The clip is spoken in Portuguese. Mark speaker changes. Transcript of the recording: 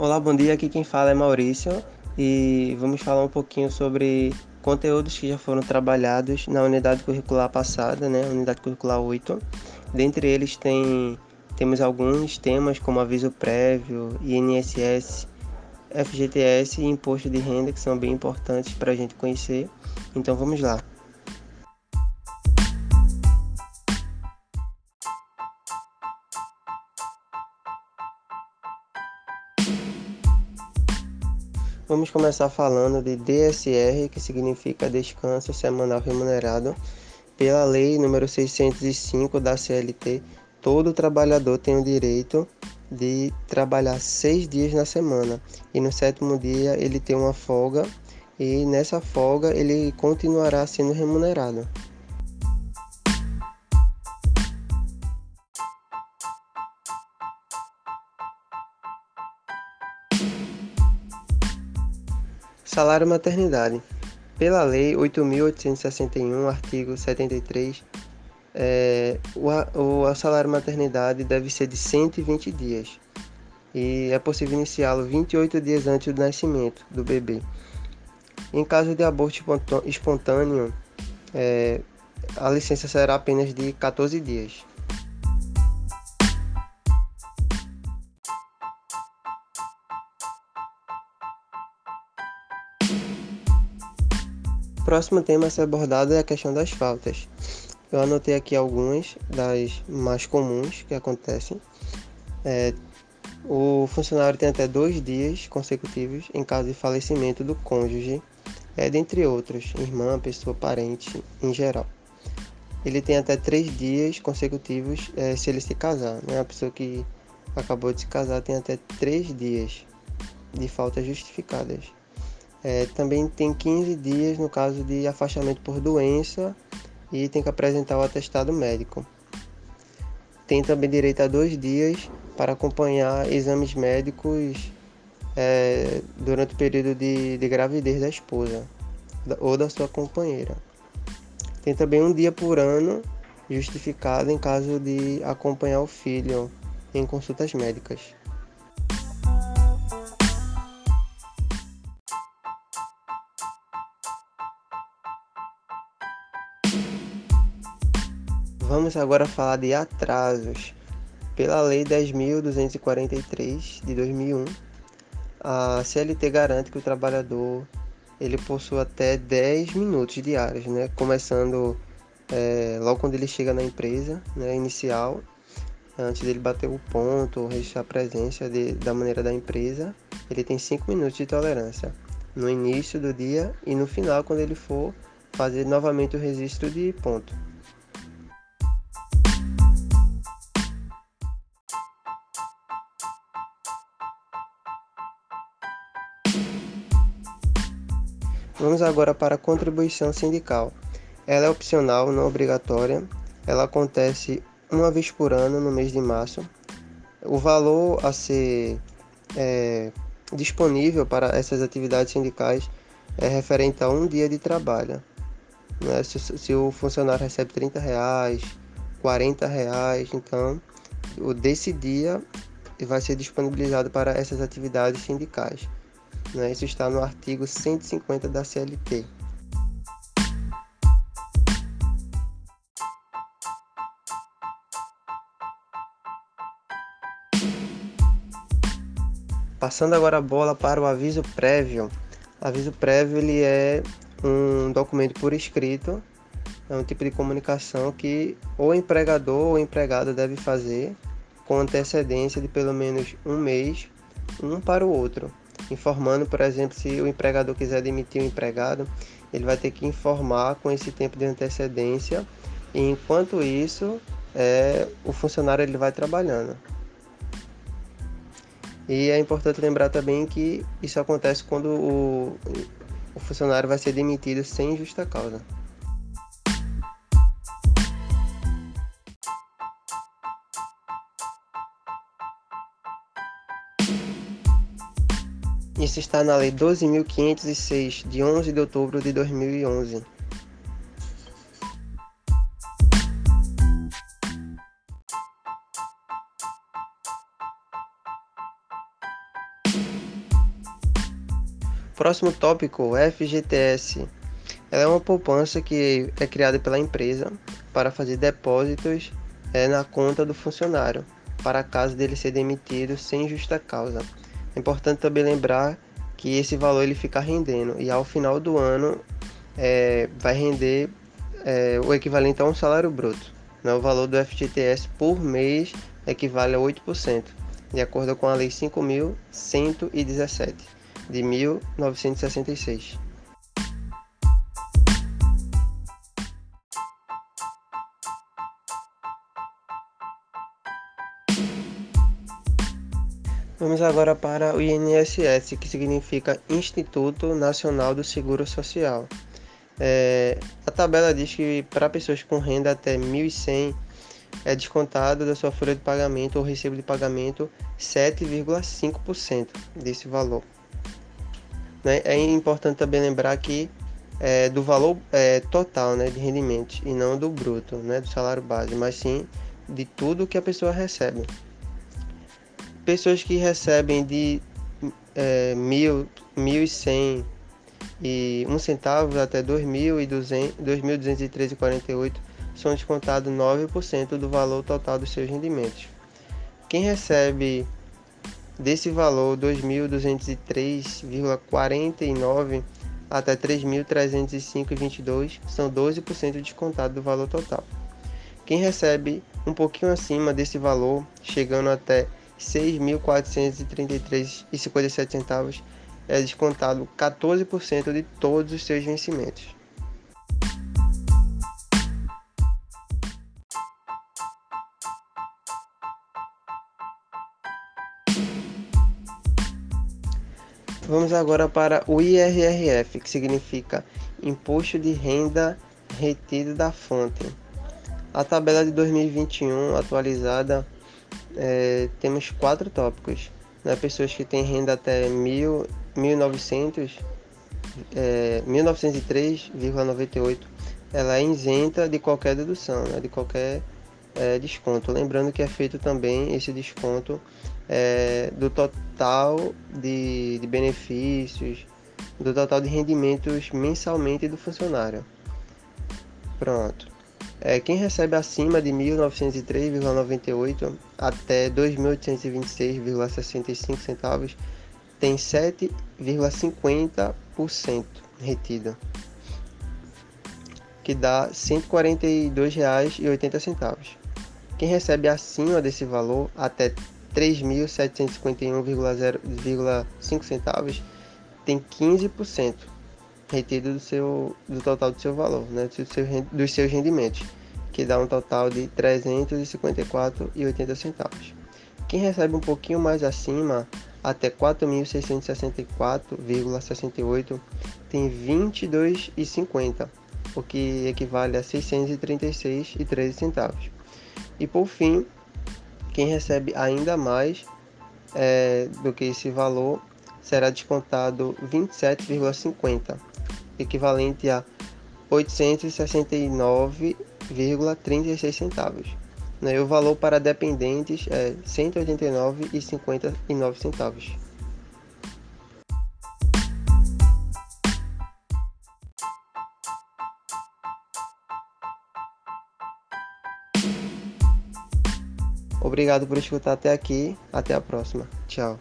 Speaker 1: Olá, bom dia. Aqui quem fala é Maurício e vamos falar um pouquinho sobre conteúdos que já foram trabalhados na unidade curricular passada, né, unidade curricular 8. Dentre eles tem temos alguns temas como aviso prévio, INSS, FGTS e imposto de renda que são bem importantes para a gente conhecer. Então vamos lá. Vamos começar falando de DSR, que significa Descanso Semanal Remunerado. Pela Lei número 605 da CLT, todo trabalhador tem o direito de trabalhar seis dias na semana e no sétimo dia ele tem uma folga e nessa folga ele continuará sendo remunerado. Salário maternidade. Pela Lei 8.861, artigo 73, é, o, o salário maternidade deve ser de 120 dias e é possível iniciá-lo 28 dias antes do nascimento do bebê. Em caso de aborto espontâneo, é, a licença será apenas de 14 dias. Próximo tema a ser abordado é a questão das faltas. Eu anotei aqui algumas das mais comuns que acontecem. É, o funcionário tem até dois dias consecutivos em caso de falecimento do cônjuge, é, dentre outros, irmã, pessoa, parente em geral. Ele tem até três dias consecutivos é, se ele se casar. Né? A pessoa que acabou de se casar tem até três dias de faltas justificadas. É, também tem 15 dias no caso de afastamento por doença e tem que apresentar o atestado médico. Tem também direito a dois dias para acompanhar exames médicos é, durante o período de, de gravidez da esposa ou da sua companheira. Tem também um dia por ano justificado em caso de acompanhar o filho em consultas médicas. Vamos agora falar de atrasos. Pela Lei 10.243 de 2001, a CLT garante que o trabalhador ele possui até 10 minutos diários, né? Começando é, logo quando ele chega na empresa, né? Inicial, antes dele bater o ponto, registrar a presença de, da maneira da empresa, ele tem 5 minutos de tolerância no início do dia e no final quando ele for fazer novamente o registro de ponto. Vamos agora para a contribuição sindical. Ela é opcional, não obrigatória. Ela acontece uma vez por ano, no mês de março. O valor a ser é, disponível para essas atividades sindicais é referente a um dia de trabalho. Né? Se, se, o funcionário recebe 30 reais, 40 reais, então o desse dia vai ser disponibilizado para essas atividades sindicais. Né? Isso está no artigo 150 da CLT. Passando agora a bola para o aviso prévio. Aviso prévio ele é um documento por escrito, é um tipo de comunicação que o empregador ou empregada deve fazer com antecedência de pelo menos um mês, um para o outro informando, por exemplo, se o empregador quiser demitir o empregado, ele vai ter que informar com esse tempo de antecedência. E enquanto isso, é, o funcionário ele vai trabalhando. E é importante lembrar também que isso acontece quando o, o funcionário vai ser demitido sem justa causa. Isso está na Lei 12.506, de 11 de outubro de 2011. Próximo tópico, FGTS. Ela é uma poupança que é criada pela empresa para fazer depósitos é, na conta do funcionário, para caso dele ser demitido sem justa causa. É importante também lembrar que esse valor ele fica rendendo e ao final do ano é, vai render é, o equivalente a um salário bruto. Né? O valor do FGTS por mês equivale a 8%, de acordo com a Lei 5.117 de 1966. Vamos agora para o INSS, que significa Instituto Nacional do Seguro Social. É, a tabela diz que para pessoas com renda até 1.100 é descontado da sua folha de pagamento ou recibo de pagamento 7,5% desse valor. Né? É importante também lembrar que é, do valor é, total né, de rendimentos e não do bruto, né, do salário base, mas sim de tudo que a pessoa recebe. Pessoas que recebem de é, mil, mil e cem e um centavo até dois mil e dois mil duzentos e treze quarenta e oito são descontados 9% do valor total dos seus rendimentos. Quem recebe Desse valor, 2.203,49 até 3.305,22 são 12% descontado do valor total. Quem recebe um pouquinho acima desse valor, chegando até 6.433,57, é descontado 14% de todos os seus vencimentos. Vamos agora para o IRRF, que significa Imposto de Renda Retido da Fonte. A tabela de 2021 atualizada é, temos quatro tópicos. Né? Pessoas que têm renda até mil, 1900, é, 1903,98 ela é isenta de qualquer dedução, né? de qualquer é, desconto. Lembrando que é feito também esse desconto é, do total de, de benefícios, do total de rendimentos mensalmente do funcionário. Pronto. É, quem recebe acima de 1.903,98 até 2.826,65 centavos tem 7,50% retido, que dá R$ 142,80. Quem recebe acima desse valor até 3.751,05 centavos tem 15% retido do, seu, do total do seu valor, né, do seu, dos seus rendimentos, que dá um total de 354,80 centavos. Quem recebe um pouquinho mais acima, até 4.664,68, tem 22,50, o que equivale a 636,13 centavos. E por fim, quem recebe ainda mais é, do que esse valor será descontado 27,50, equivalente a 869,36 centavos. Né? E o valor para dependentes é 189,59 centavos. Obrigado por escutar até aqui. Até a próxima. Tchau.